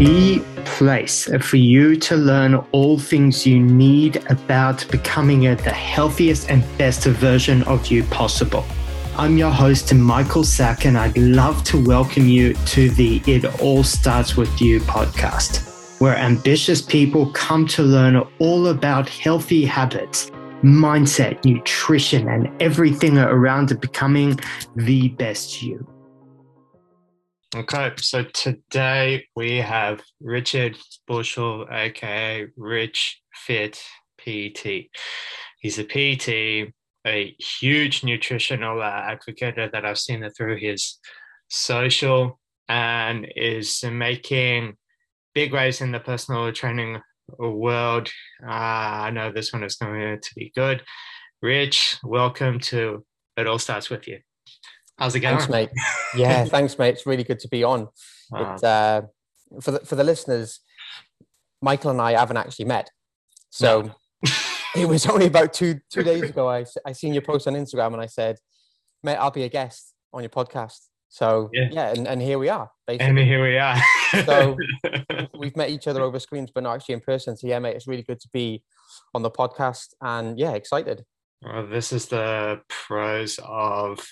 the place for you to learn all things you need about becoming the healthiest and best version of you possible. I'm your host, Michael Sack, and I'd love to welcome you to the It All Starts With You podcast, where ambitious people come to learn all about healthy habits, mindset, nutrition, and everything around becoming the best you. Okay, so today we have Richard Bushell, aka Rich Fit PT. He's a PT, a huge nutritional advocate that I've seen through his social and is making big waves in the personal training world. Uh, I know this one is going to be good. Rich, welcome to It All Starts With You. How's it going? Thanks, mate. Yeah, thanks, mate. It's really good to be on. Wow. It, uh, for the for the listeners, Michael and I haven't actually met, so no. it was only about two two days ago. I I seen your post on Instagram and I said, "Mate, I'll be a guest on your podcast." So yeah, yeah and, and here we are. Basically. And here we are. so we've met each other over screens, but not actually in person. So yeah, mate, it's really good to be on the podcast, and yeah, excited. Well, this is the pros of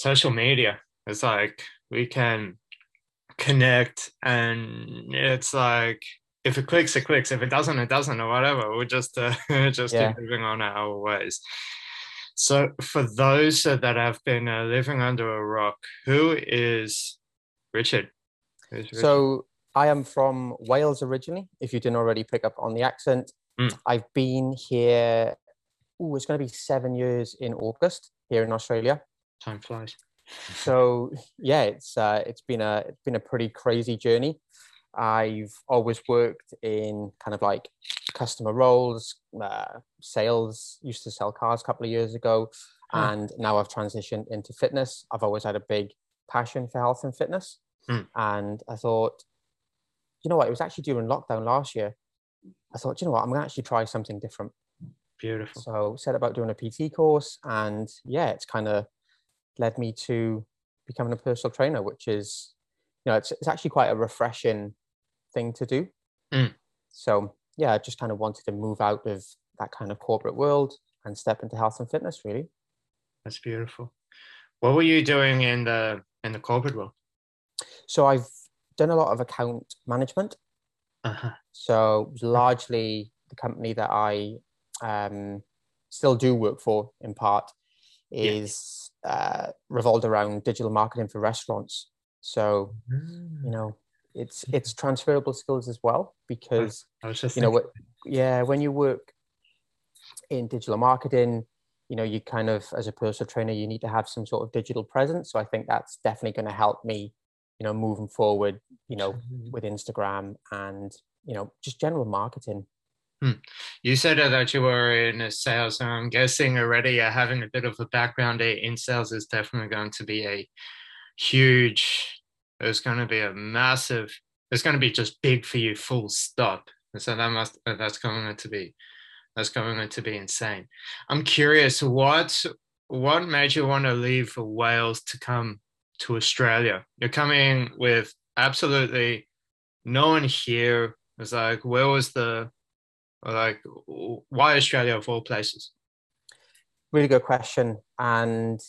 social media. It's like we can connect and it's like if it clicks, it clicks. If it doesn't, it doesn't, or whatever. We're just uh, just yeah. moving on our ways. So, for those that have been uh, living under a rock, who is Richard? Richard? So, I am from Wales originally. If you didn't already pick up on the accent, mm. I've been here. Oh, it's going to be seven years in August here in Australia time flies. So yeah, it's uh, it's been a it's been a pretty crazy journey. I've always worked in kind of like customer roles, uh, sales. Used to sell cars a couple of years ago, and now I've transitioned into fitness. I've always had a big passion for health and fitness, hmm. and I thought, you know what? It was actually during lockdown last year. I thought, you know what? I'm gonna actually try something different. Beautiful. So set about doing a PT course, and yeah, it's kind of led me to becoming a personal trainer, which is, you know, it's, it's actually quite a refreshing thing to do. Mm. So yeah, I just kind of wanted to move out of that kind of corporate world and step into health and fitness really. That's beautiful. What were you doing in the in the corporate world? So I've done a lot of account management. Uh-huh. So largely the company that I um, still do work for in part is uh, revolved around digital marketing for restaurants. So, mm. you know, it's it's transferable skills as well because you know what, yeah, when you work in digital marketing, you know, you kind of as a personal trainer, you need to have some sort of digital presence. So I think that's definitely going to help me, you know, moving forward, you know, with Instagram and you know just general marketing. Hmm. You said that you were in sales, and I'm guessing already uh, having a bit of a background in sales is definitely going to be a huge. It's going to be a massive. It's going to be just big for you, full stop. And So that must uh, that's going to be that's going to be insane. I'm curious, what what made you want to leave for Wales to come to Australia? You're coming with absolutely no one here. It's like where was the like, why Australia of all places? Really good question. And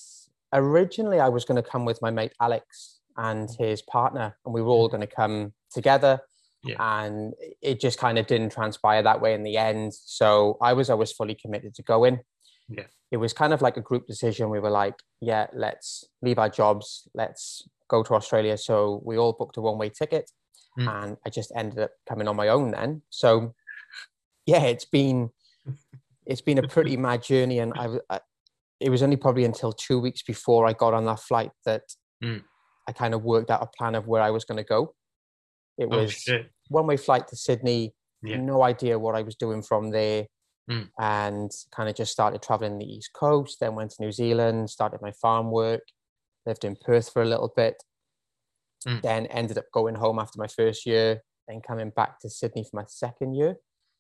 originally, I was going to come with my mate Alex and his partner, and we were all going to come together. Yeah. And it just kind of didn't transpire that way in the end. So I was always fully committed to going. Yeah. It was kind of like a group decision. We were like, yeah, let's leave our jobs, let's go to Australia. So we all booked a one way ticket. Mm. And I just ended up coming on my own then. So yeah, it's been it's been a pretty mad journey, and I, I, it was only probably until two weeks before I got on that flight that mm. I kind of worked out a plan of where I was going to go. It oh, was oh, one way flight to Sydney. Yeah. No idea what I was doing from there. Mm. And kind of just started traveling the East Coast, then went to New Zealand, started my farm work, lived in Perth for a little bit, mm. then ended up going home after my first year, then coming back to Sydney for my second year.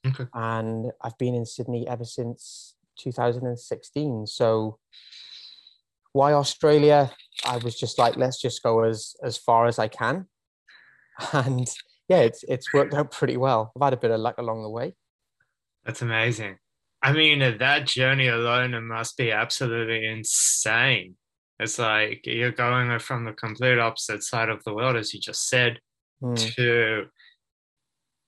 Okay. And I've been in Sydney ever since 2016. So why Australia? I was just like, let's just go as as far as I can. And yeah, it's it's worked out pretty well. I've had a bit of luck along the way. That's amazing. I mean, that journey alone it must be absolutely insane. It's like you're going from the complete opposite side of the world, as you just said, mm. to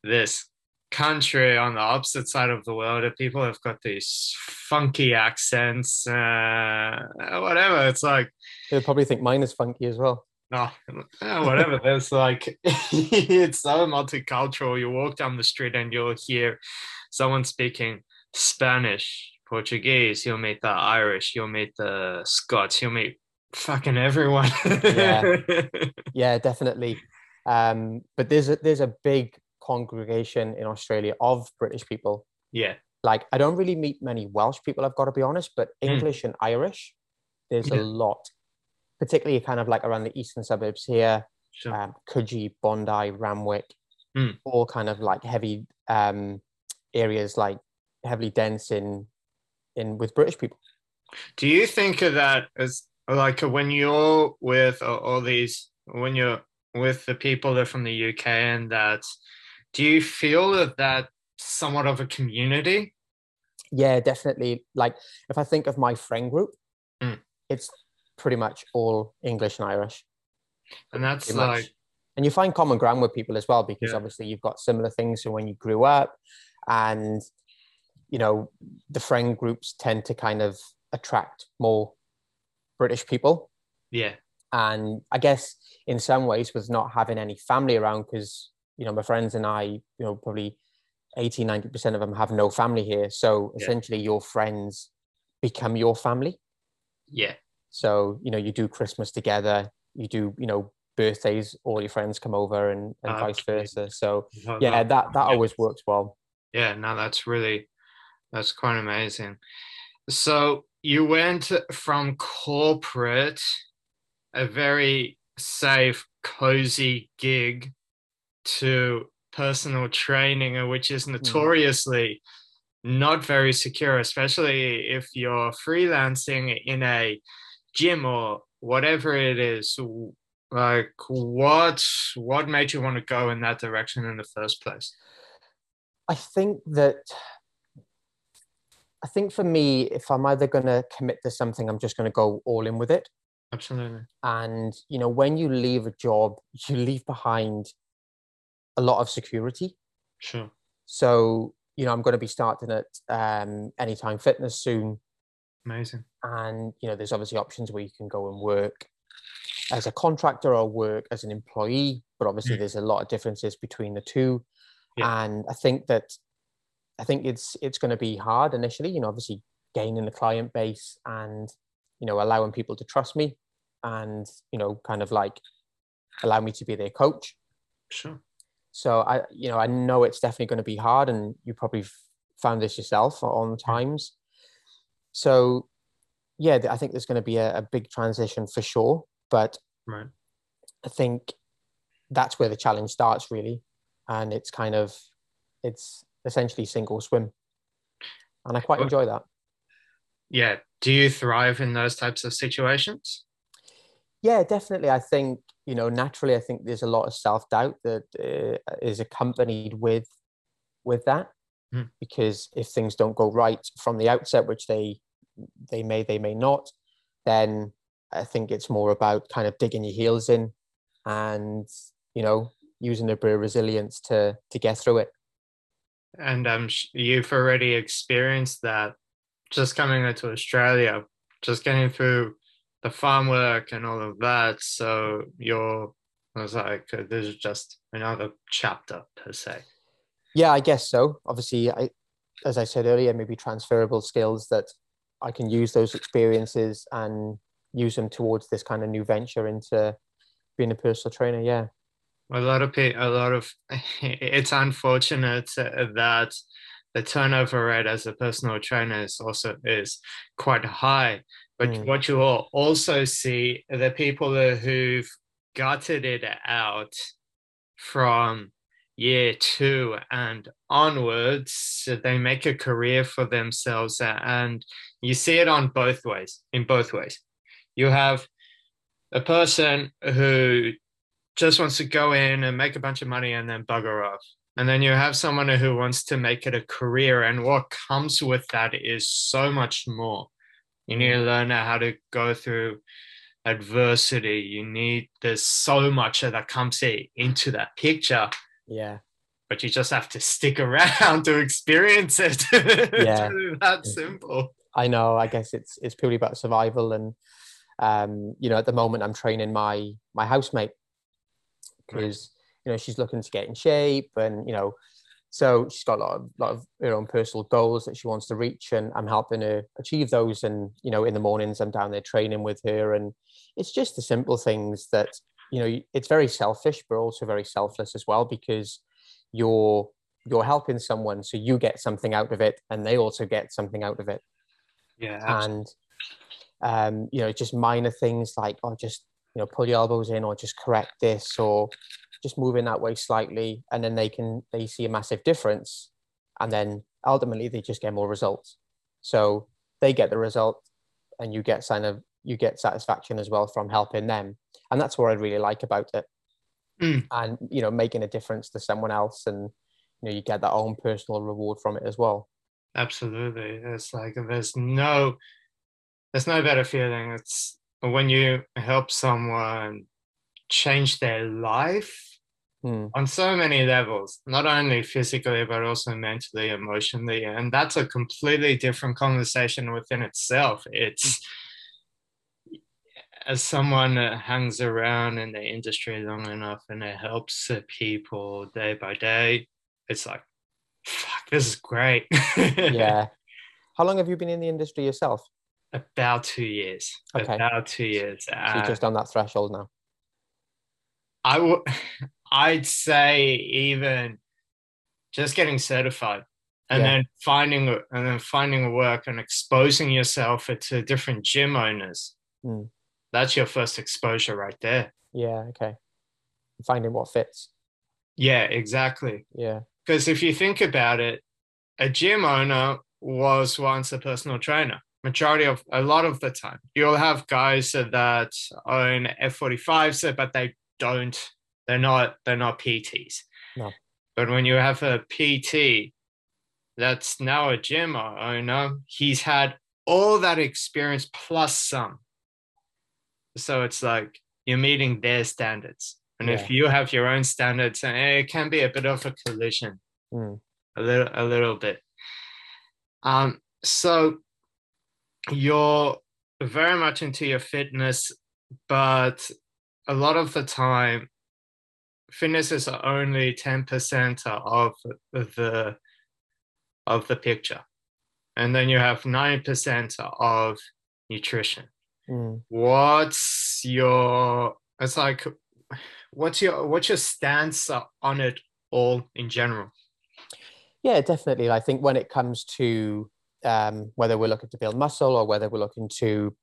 this country on the opposite side of the world and people have got these funky accents uh whatever it's like they'll probably think mine is funky as well. No oh, whatever there's like it's so multicultural. You walk down the street and you'll hear someone speaking spanish portuguese you'll meet the irish you'll meet the scots you'll meet fucking everyone. Yeah. Yeah definitely. Um but there's a there's a big congregation in Australia of British people. Yeah. Like I don't really meet many Welsh people, I've got to be honest, but hmm. English mm. and Irish, there's yeah. a lot, particularly kind of like around the eastern suburbs here, sure. um, Coogee, Bondi, Randwick, mm. all kind of like heavy um, areas, like heavily dense in in with British people. Do you think of that as like when you're with all these when you're with the people that are from the UK and that do you feel that that somewhat of a community? Yeah, definitely. Like if I think of my friend group, mm. it's pretty much all English and Irish. And that's like and you find common ground with people as well because yeah. obviously you've got similar things from when you grew up and you know the friend groups tend to kind of attract more british people yeah and i guess in some ways with not having any family around because you know my friends and i you know probably 80 90% of them have no family here. So yeah. essentially your friends become your family. Yeah. So you know you do christmas together you do you know birthdays all your friends come over and, and ah, vice versa. So yeah that that always works well. Yeah no that's really that's quite amazing. So you went from corporate a very safe cozy gig to personal training, which is hmm. notoriously not very secure, especially if you're freelancing in a gym or whatever it is. Like, what what made you want to go in that direction in the first place? I think that I think for me, if I'm either going to commit to something, I'm just going to go all in with it. Absolutely. And you know, when you leave a job, you leave behind a lot of security. Sure. So, you know, I'm going to be starting at um, Anytime Fitness soon. Amazing. And, you know, there's obviously options where you can go and work as a contractor or work as an employee, but obviously mm. there's a lot of differences between the two. Yeah. And I think that I think it's it's going to be hard initially, you know, obviously gaining the client base and you know allowing people to trust me and you know kind of like allow me to be their coach. Sure. So I, you know, I know it's definitely going to be hard, and you probably found this yourself on times. So, yeah, I think there's going to be a, a big transition for sure. But right. I think that's where the challenge starts, really, and it's kind of it's essentially single swim, and I quite enjoy that. Yeah. Do you thrive in those types of situations? Yeah, definitely. I think you know naturally i think there's a lot of self-doubt that uh, is accompanied with with that mm. because if things don't go right from the outset which they they may they may not then i think it's more about kind of digging your heels in and you know using a bit of resilience to to get through it and um you've already experienced that just coming into australia just getting through the farm work and all of that. So you're, I was like, this is just another chapter per se. Yeah, I guess so. Obviously, I, as I said earlier, maybe transferable skills that I can use those experiences and use them towards this kind of new venture into being a personal trainer. Yeah. A lot of a lot of, it's unfortunate that the turnover rate as a personal trainer is also is quite high but mm. what you will also see are the people who've gutted it out from year two and onwards. They make a career for themselves. And you see it on both ways, in both ways. You have a person who just wants to go in and make a bunch of money and then bugger off. And then you have someone who wants to make it a career. And what comes with that is so much more. You need to learn how to go through adversity. You need, there's so much that comes into that picture. Yeah. But you just have to stick around to experience it. Yeah. that simple. I know. I guess it's it's purely about survival, and um, you know, at the moment, I'm training my my housemate because you know she's looking to get in shape, and you know, so she's got a lot of lot of her own personal goals that she wants to reach, and I'm helping her achieve those. And you know, in the mornings, I'm down there training with her, and it's just the simple things that you know. It's very selfish, but also very selfless as well because you're you're helping someone, so you get something out of it, and they also get something out of it. Yeah. Absolutely. And um, you know, just minor things like, oh, just you know, pull your elbows in, or just correct this, or just moving that way slightly, and then they can they see a massive difference, and then ultimately they just get more results. So they get the result, and you get kind of you get satisfaction as well from helping them, and that's what I really like about it. Mm. And you know, making a difference to someone else, and you know, you get that own personal reward from it as well. Absolutely. It's like there's no there's no better feeling. It's when you help someone change their life hmm. on so many levels, not only physically but also mentally, emotionally. And that's a completely different conversation within itself. It's as someone that hangs around in the industry long enough and it helps people day by day, it's like fuck, this is great. yeah. How long have you been in the industry yourself? About two years. Okay. About two years. So you're just on that threshold now. I would, I'd say even just getting certified and yeah. then finding and then finding a work and exposing yourself to different gym owners. Mm. That's your first exposure right there. Yeah. Okay. Finding what fits. Yeah. Exactly. Yeah. Because if you think about it, a gym owner was once a personal trainer. Majority of a lot of the time, you'll have guys that own F45s, but they don't. They're not. They're not PTs. No. But when you have a PT that's now a gym owner, he's had all that experience plus some. So it's like you're meeting their standards. And yeah. if you have your own standards, eh, it can be a bit of a collision, mm. a little, a little bit. Um, so you're very much into your fitness, but a lot of the time, fitness is only ten percent of the of the picture, and then you have nine percent of nutrition. Mm. What's your? It's like what's your what's your stance on it all in general? Yeah, definitely. I think when it comes to um, whether we're looking to build muscle or whether we're looking to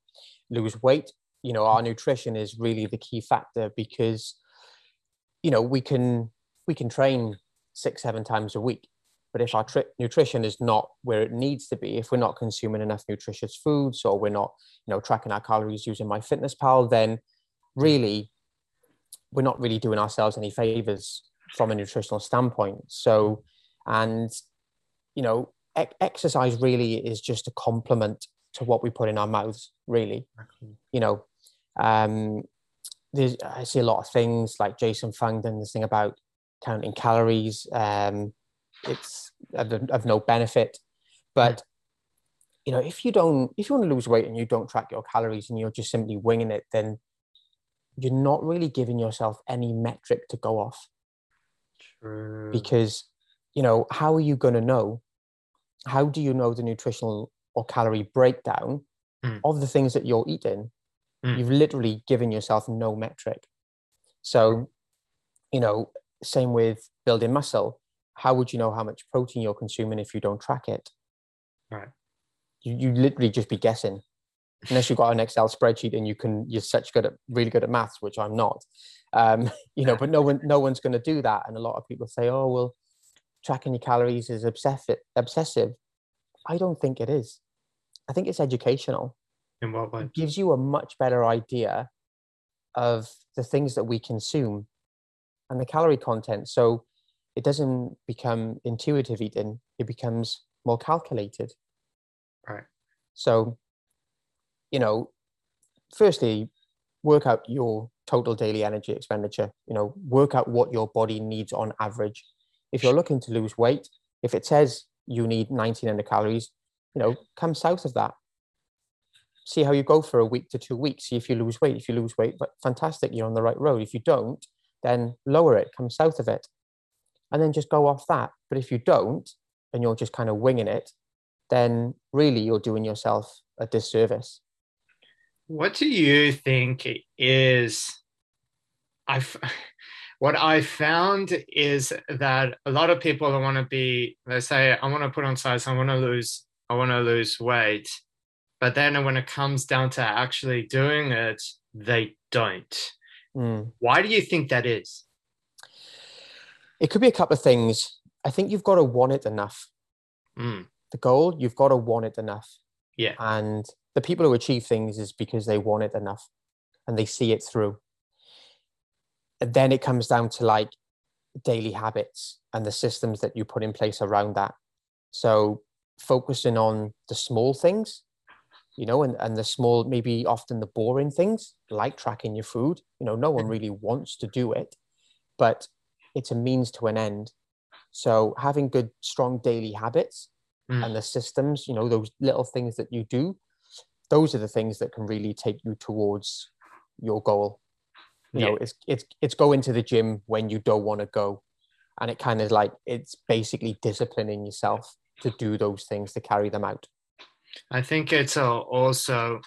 lose weight, you know, our nutrition is really the key factor because, you know, we can we can train six seven times a week, but if our tri- nutrition is not where it needs to be, if we're not consuming enough nutritious foods or we're not, you know, tracking our calories using MyFitnessPal, then really we're not really doing ourselves any favors from a nutritional standpoint. So, and you know, e- exercise really is just a complement to what we put in our mouths. Really, you know, um, there's I see a lot of things like Jason Fung doing this thing about counting calories. Um, it's of, of no benefit, but you know, if you don't, if you want to lose weight and you don't track your calories and you're just simply winging it, then you're not really giving yourself any metric to go off. True. Because, you know, how are you going to know? How do you know the nutritional or calorie breakdown mm. of the things that you're eating? Mm. You've literally given yourself no metric. So, you know, same with building muscle. How would you know how much protein you're consuming if you don't track it? Right. You, you literally just be guessing unless you've got an Excel spreadsheet and you can you're such good at really good at maths, which I'm not. Um, you know, but no one no one's going to do that. And a lot of people say, "Oh, well, tracking your calories is obsessive." Obsessive. I don't think it is. I think it's educational. In what way? It gives you a much better idea of the things that we consume and the calorie content. So it doesn't become intuitive eating, it becomes more calculated. Right. So, you know, firstly, work out your total daily energy expenditure. You know, work out what your body needs on average. If you're looking to lose weight, if it says you need 1900 calories, you know, come south of that. See how you go for a week to two weeks. See if you lose weight. If you lose weight, but fantastic, you're on the right road. If you don't, then lower it, come south of it, and then just go off that. But if you don't, and you're just kind of winging it, then really you're doing yourself a disservice. What do you think is I've what I found is that a lot of people want to be, they say, I want to put on size, I want to lose, I want to lose weight. But then when it comes down to actually doing it, they don't. Mm. Why do you think that is? It could be a couple of things. I think you've got to want it enough. Mm. The goal, you've got to want it enough. Yeah. And the people who achieve things is because they want it enough and they see it through. And then it comes down to like daily habits and the systems that you put in place around that. So focusing on the small things, you know, and, and the small, maybe often the boring things like tracking your food. You know, no one mm-hmm. really wants to do it, but it's a means to an end. So having good, strong daily habits mm. and the systems, you know, those little things that you do, those are the things that can really take you towards your goal. You yeah. know, it's it's it's going to the gym when you don't want to go. And it kind of like it's basically disciplining yourself to do those things to carry them out. I think it's uh, also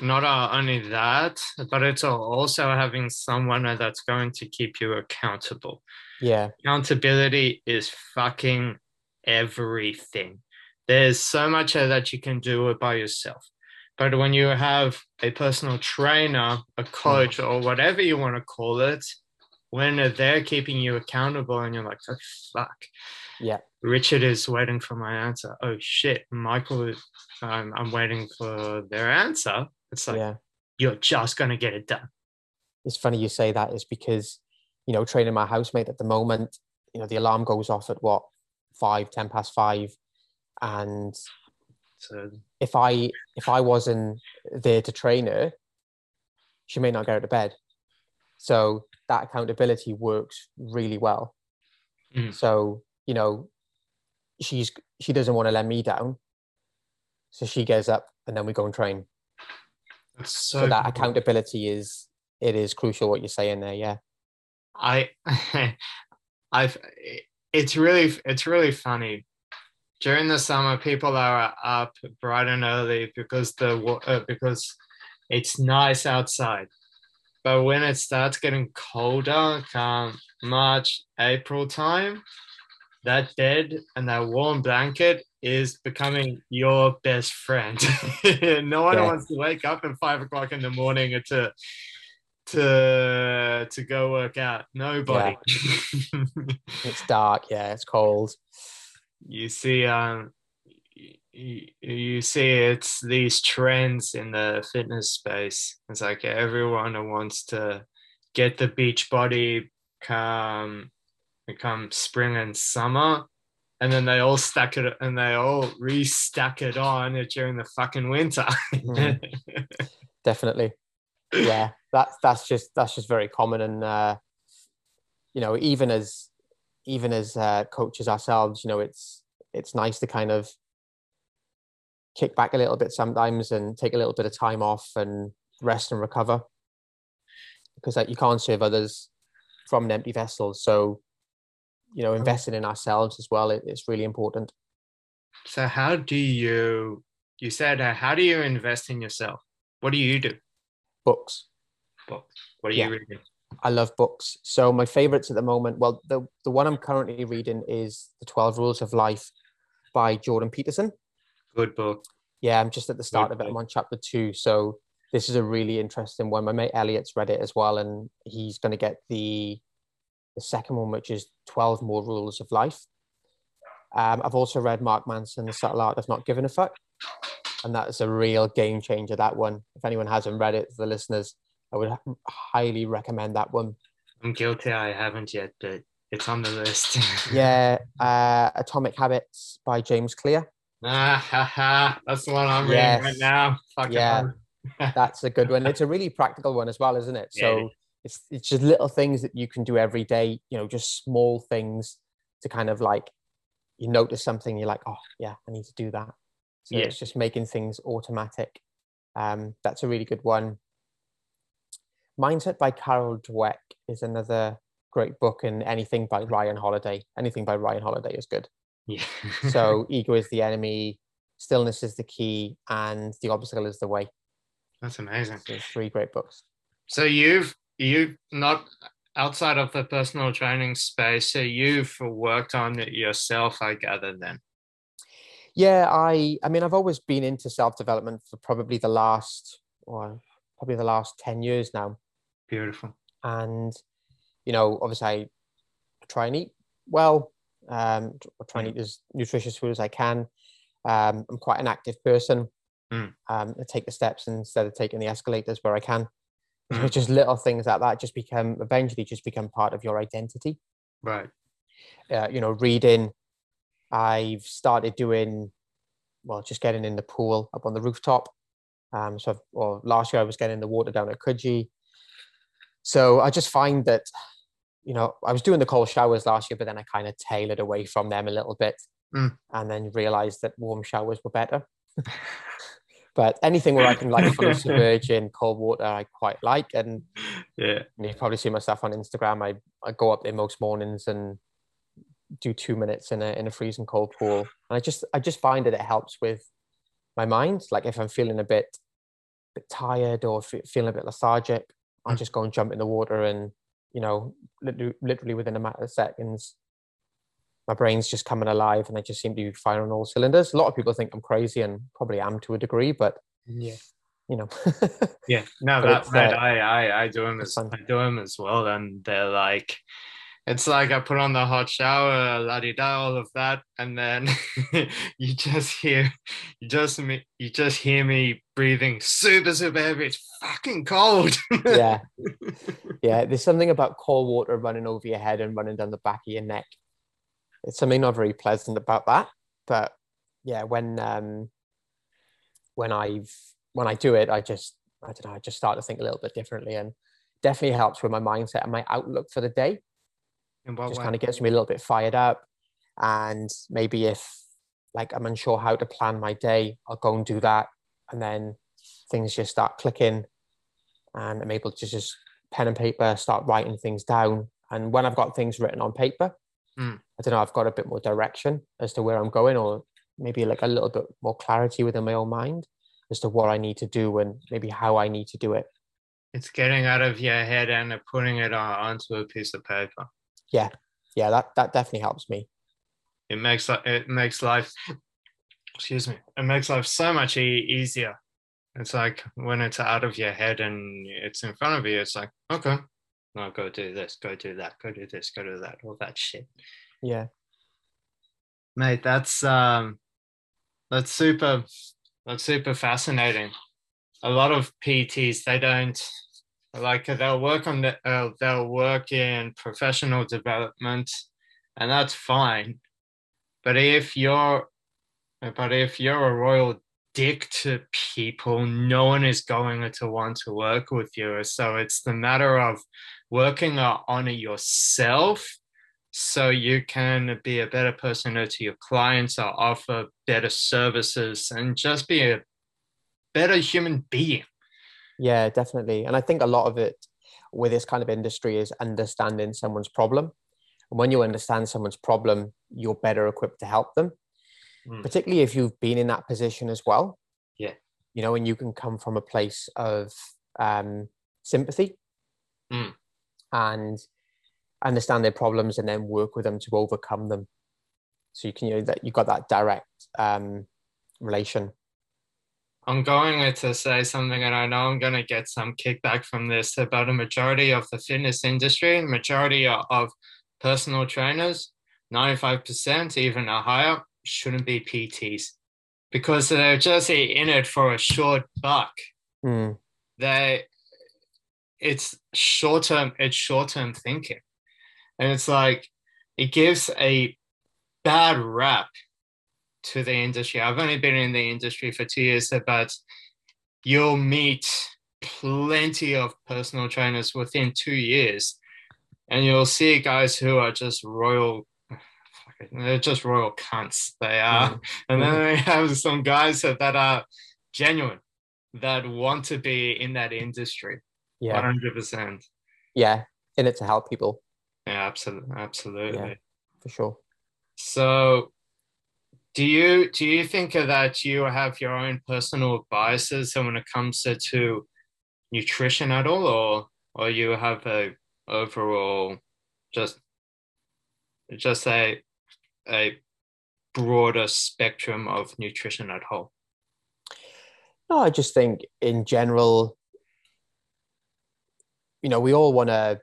not uh, only that, but it's uh, also having someone that's going to keep you accountable. Yeah. Accountability is fucking everything. There's so much that you can do it by yourself. But when you have a personal trainer, a hmm. coach, or whatever you want to call it, when they're keeping you accountable and you're like, oh, fuck. Yeah. Richard is waiting for my answer. Oh shit, Michael um, I'm waiting for their answer. It's like, yeah. you're just going to get it done. It's funny you say that is because, you know, training my housemate at the moment, you know, the alarm goes off at what, five, ten past five. And so if I if I wasn't there to train her, she may not get out of bed. So that accountability works really well. Mm. So you know, she's she doesn't want to let me down, so she gets up and then we go and train. So, so, that cool. accountability is it is crucial. What you're saying there, yeah. I, I've it's really it's really funny during the summer people are up bright and early because the uh, because it's nice outside but when it starts getting colder come march april time that bed and that warm blanket is becoming your best friend no one yeah. wants to wake up at five o'clock in the morning to to to go work out nobody yeah. it's dark yeah it's cold you see um you, you see it's these trends in the fitness space. It's like everyone wants to get the beach body come become spring and summer and then they all stack it and they all restack it on during the fucking winter. Mm. definitely. Yeah that's that's just that's just very common and uh you know even as even as uh, coaches ourselves, you know, it's it's nice to kind of kick back a little bit sometimes and take a little bit of time off and rest and recover because like, you can't serve others from an empty vessel. So, you know, investing in ourselves as well, it, it's really important. So, how do you? You said, uh, how do you invest in yourself? What do you do? Books. Books. What are yeah. you reading? I love books. So my favorites at the moment, well, the the one I'm currently reading is The 12 Rules of Life by Jordan Peterson. Good book. Yeah, I'm just at the start Good of it. I'm on chapter two. So this is a really interesting one. My mate Elliot's read it as well, and he's going to get the the second one, which is 12 More Rules of Life. Um, I've also read Mark Manson, The Subtle Art of Not Giving a Fuck. And that is a real game changer, that one. If anyone hasn't read it, the listeners, I would highly recommend that one. I'm guilty. I haven't yet, but it's on the list. yeah, uh, Atomic Habits by James Clear. Ah, ha, ha. That's the one I'm yes. reading right now. Fucking yeah, that's a good one. It's a really practical one as well, isn't it? So yeah. it's it's just little things that you can do every day. You know, just small things to kind of like you notice something, you're like, oh yeah, I need to do that. So yeah. it's just making things automatic. Um, that's a really good one. Mindset by Carol Dweck is another great book, and anything by Ryan Holiday. Anything by Ryan Holiday is good. Yeah. so ego is the enemy, stillness is the key, and the obstacle is the way. That's amazing. So three great books. So you've you've not outside of the personal training space, so you've worked on it yourself, I gather then. Yeah, I I mean I've always been into self-development for probably the last or probably the last 10 years now. Beautiful. And you know, obviously I try and eat well, um, try and eat as nutritious food as I can. Um, I'm quite an active person. Mm. Um, I take the steps instead of taking the escalators where I can. Mm. Just little things like that just become eventually just become part of your identity. Right. Uh, you know, reading. I've started doing, well, just getting in the pool up on the rooftop. Um, so, I've, well, last year I was getting the water down at Coogee. So I just find that, you know, I was doing the cold showers last year, but then I kind of tailored away from them a little bit, mm. and then realized that warm showers were better. But anything where I can like fully submerge in cold water, I quite like. And yeah, you probably see myself on Instagram. I, I go up there most mornings and do two minutes in a in a freezing cold pool. And I just I just find that it helps with my mind. Like if I'm feeling a bit bit tired or feeling a bit lethargic, I mm. just go and jump in the water and you know literally within a matter of seconds my brain's just coming alive and I just seem to be firing on all cylinders. A lot of people think I'm crazy and probably am to a degree, but yeah, you know. yeah, no, that, uh, I, I, I do them as I do them as well, and they're like, it's like I put on the hot shower, la di da, all of that, and then you just hear, you just me, you just hear me breathing super super heavy. It's fucking cold. yeah, yeah. There's something about cold water running over your head and running down the back of your neck it's something not very pleasant about that. But yeah, when um, when I've when I do it, I just I don't know, I just start to think a little bit differently, and definitely helps with my mindset and my outlook for the day. just kind of gets me a little bit fired up, and maybe if like I'm unsure how to plan my day, I'll go and do that, and then things just start clicking, and I'm able to just pen and paper start writing things down. And when I've got things written on paper, mm. I don't know, I've got a bit more direction as to where I'm going, or maybe like a little bit more clarity within my own mind as to what I need to do and maybe how I need to do it. It's getting out of your head and putting it on, onto a piece of paper. Yeah, yeah, that that definitely helps me. It makes it makes life, excuse me, it makes life so much e- easier. It's like when it's out of your head and it's in front of you, it's like okay, no, go do this, go do that, go do this, go do that, all that shit. Yeah. Mate, that's um that's super that's super fascinating. A lot of PTs they don't like they'll work on the uh, they'll work in professional development and that's fine. But if you're but if you're a royal dick to people, no one is going to want to work with you. So it's the matter of working on it yourself so you can be a better person to your clients or offer better services and just be a better human being. Yeah definitely. And i think a lot of it with this kind of industry is understanding someone's problem. And when you understand someone's problem you're better equipped to help them mm. particularly if you've been in that position as well yeah you know and you can come from a place of um, sympathy mm and understand their problems and then work with them to overcome them. So you can you know that you've got that direct um, relation. I'm going to say something, and I know I'm going to get some kickback from this about a majority of the fitness industry, majority of personal trainers, 95%, even a higher, shouldn't be PTs because they're just in it for a short buck. Mm. They it's short term it's short term thinking and it's like it gives a bad rap to the industry i've only been in the industry for two years but you'll meet plenty of personal trainers within two years and you'll see guys who are just royal they're just royal cunts they are. Mm-hmm. and then we have some guys that are genuine that want to be in that industry. Yeah. 100% yeah in it to help people. Yeah absolutely absolutely. Yeah, for sure. So do you do you think that you have your own personal biases when it comes to, to nutrition at all or or you have a overall just just a a broader spectrum of nutrition at whole? No i just think in general you know we all want to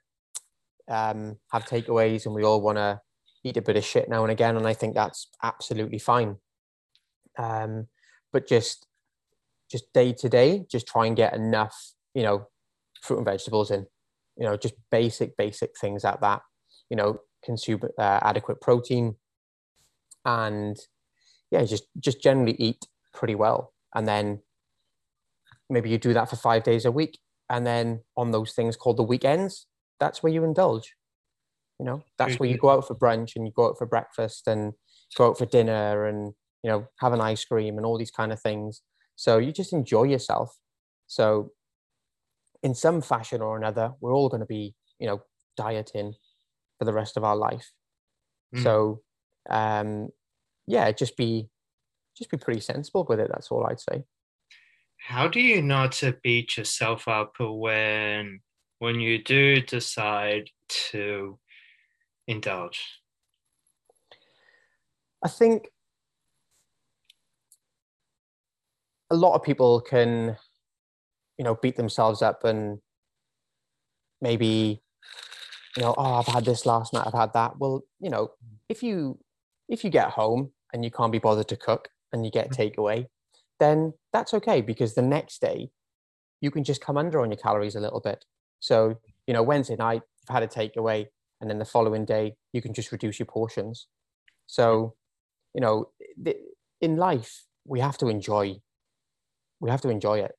um, have takeaways and we all want to eat a bit of shit now and again and i think that's absolutely fine. Um, but just just day to day just try and get enough you know, fruit and vegetables in, you know, just basic, basic things like that, you know, consume uh, adequate protein and yeah, just, just generally eat pretty well. And then maybe you do that for five days a week. And then on those things called the weekends, that's where you indulge. You know, that's where you go out for brunch and you go out for breakfast and go out for dinner and, you know, have an ice cream and all these kind of things. So you just enjoy yourself. So in some fashion or another, we're all going to be, you know, dieting for the rest of our life. Mm. So, um, yeah, just be, just be pretty sensible with it. That's all I'd say. How do you not to beat yourself up when, when you do decide to indulge? I think a lot of people can you know beat themselves up and maybe you know oh i've had this last night i've had that well you know if you if you get home and you can't be bothered to cook and you get mm-hmm. takeaway then that's okay because the next day you can just come under on your calories a little bit. So you know wednesday night you've had a takeaway and then the following day you can just reduce your portions. So you know in life we have to enjoy we have to enjoy it.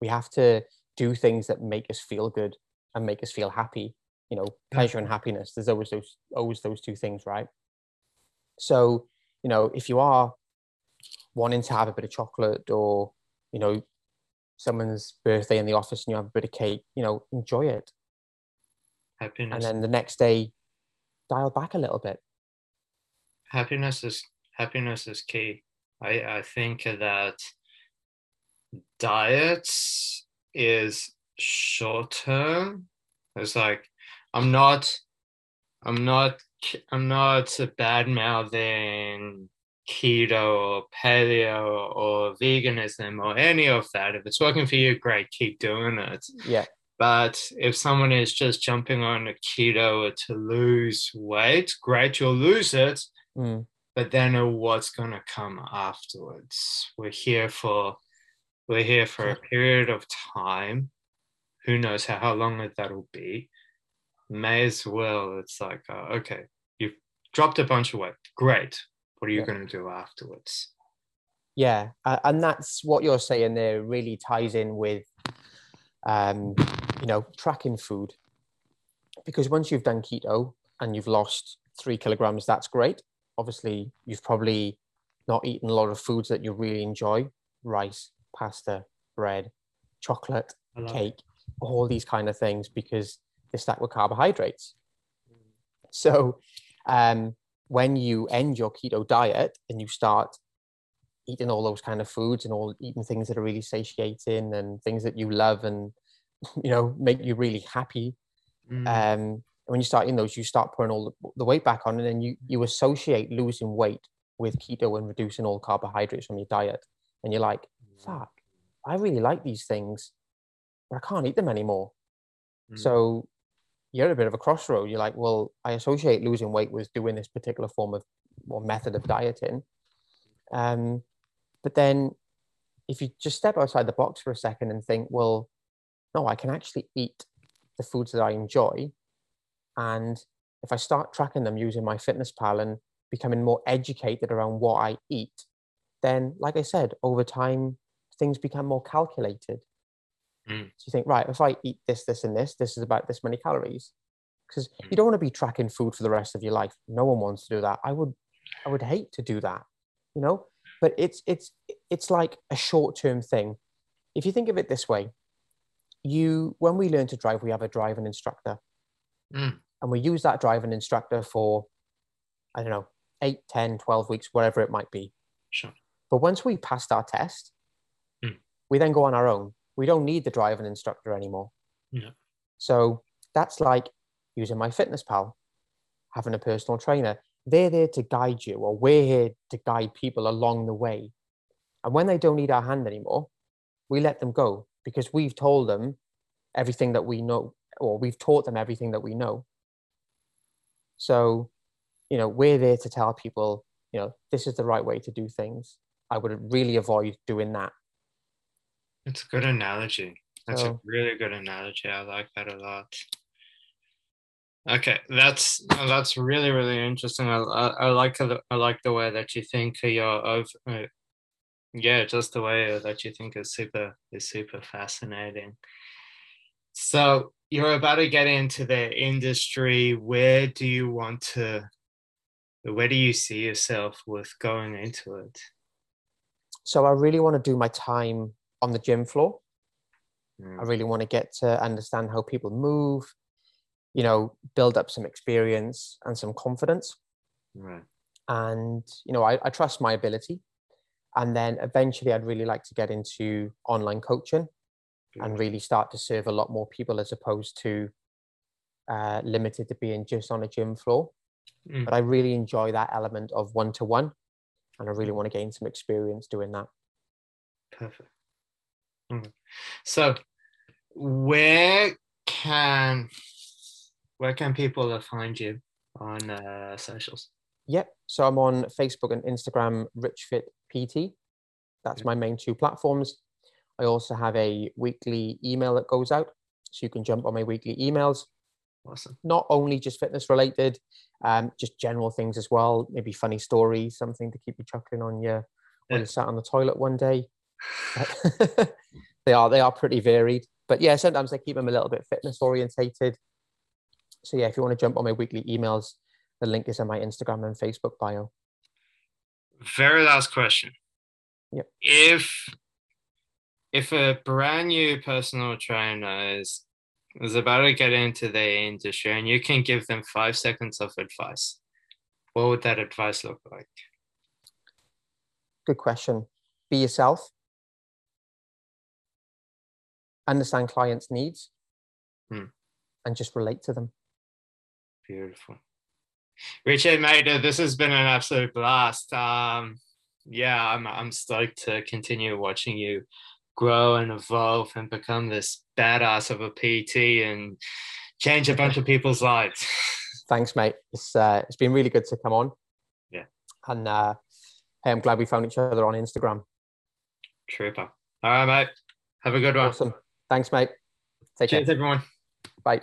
We have to do things that make us feel good and make us feel happy. You know pleasure and happiness there's always those always those two things right so you know if you are wanting to have a bit of chocolate or you know someone's birthday in the office and you have a bit of cake you know enjoy it. Happiness. and then the next day dial back a little bit. Happiness is happiness is key. I i think that diets is short term. It's like I'm not I'm not I'm not bad mouthing keto or paleo or veganism or any of that. If it's working for you, great, keep doing it. Yeah. But if someone is just jumping on a keto to lose weight, great, you'll lose it. Mm. But then what's going to come afterwards? We're here for we're here for a period of time. Who knows how, how long that'll be? May as well. It's like, uh, okay, you've dropped a bunch of weight. Great. What are you yeah. going to do afterwards? Yeah, uh, and that's what you're saying there. Really ties in with, um, you know, tracking food, because once you've done keto and you've lost three kilograms, that's great. Obviously, you've probably not eaten a lot of foods that you really enjoy, rice, pasta, bread, chocolate, cake, it. all these kind of things because they're stacked with carbohydrates. So um, when you end your keto diet and you start eating all those kind of foods and all eating things that are really satiating and things that you love and you know make you really happy mm. um, when you start eating those you start putting all the, the weight back on and then you you associate losing weight with keto and reducing all carbohydrates from your diet and you're like fuck, I really like these things, but I can't eat them anymore. Mm. So you're at a bit of a crossroad. You're like, well, I associate losing weight with doing this particular form of or method of dieting. Um, but then if you just step outside the box for a second and think, well, no, I can actually eat the foods that I enjoy. And if I start tracking them using my fitness pal and becoming more educated around what I eat, then, like I said, over time, things become more calculated. Mm. So you think, right, if I eat this, this, and this, this is about this many calories. Because you mm. don't want to be tracking food for the rest of your life. No one wants to do that. I would, I would hate to do that, you know. But it's it's it's like a short term thing. If you think of it this way, you when we learn to drive, we have a driving instructor, mm. and we use that driving instructor for, I don't know, 8, 10, 12 weeks, whatever it might be. Sure. But once we passed our test, mm. we then go on our own. We don't need the driving instructor anymore. Yeah. So that's like using MyFitnessPal, having a personal trainer. They're there to guide you, or we're here to guide people along the way. And when they don't need our hand anymore, we let them go because we've told them everything that we know, or we've taught them everything that we know. So, you know, we're there to tell people, you know, this is the right way to do things. I would really avoid doing that. It's a good analogy. That's so, a really good analogy. I like that a lot. Okay, that's that's really really interesting. I, I, I like I like the way that you think you're uh, yeah, just the way that you think is super is super fascinating. So you're about to get into the industry. Where do you want to? Where do you see yourself with going into it? So I really want to do my time on the gym floor. Mm. I really want to get to understand how people move, you know, build up some experience and some confidence. Right. And, you know, I, I trust my ability. And then eventually I'd really like to get into online coaching Good. and really start to serve a lot more people as opposed to uh, limited to being just on a gym floor. Mm. But I really enjoy that element of one to one and I really want to gain some experience doing that. Perfect. Okay. So, where can where can people find you on uh, socials? Yep. So I'm on Facebook and Instagram, RichFit PT. That's my main two platforms. I also have a weekly email that goes out, so you can jump on my weekly emails. Awesome. Not only just fitness related, um, just general things as well. Maybe funny stories, something to keep you chuckling on you when you sat on the toilet one day. they are they are pretty varied, but yeah, sometimes I keep them a little bit fitness orientated. So yeah, if you want to jump on my weekly emails, the link is in my Instagram and Facebook bio. Very last question. Yep. If if a brand new personal trainer is is about to get into the industry and you can give them five seconds of advice, what would that advice look like? Good question. Be yourself. Understand clients' needs hmm. and just relate to them. Beautiful. Richard, mate, this has been an absolute blast. Um, yeah, I'm, I'm stoked to continue watching you grow and evolve and become this badass of a PT and change a bunch of people's lives. Thanks, mate. It's uh, it's been really good to come on. Yeah. And uh, hey, I'm glad we found each other on Instagram. Trooper. All right, mate. Have a good one. Awesome. Thanks, mate. Take Cheers, care. everyone. Bye.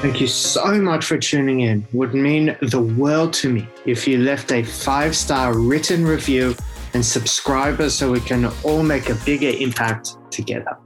Thank you so much for tuning in. Would mean the world to me if you left a five star written review and subscribe us so we can all make a bigger impact together.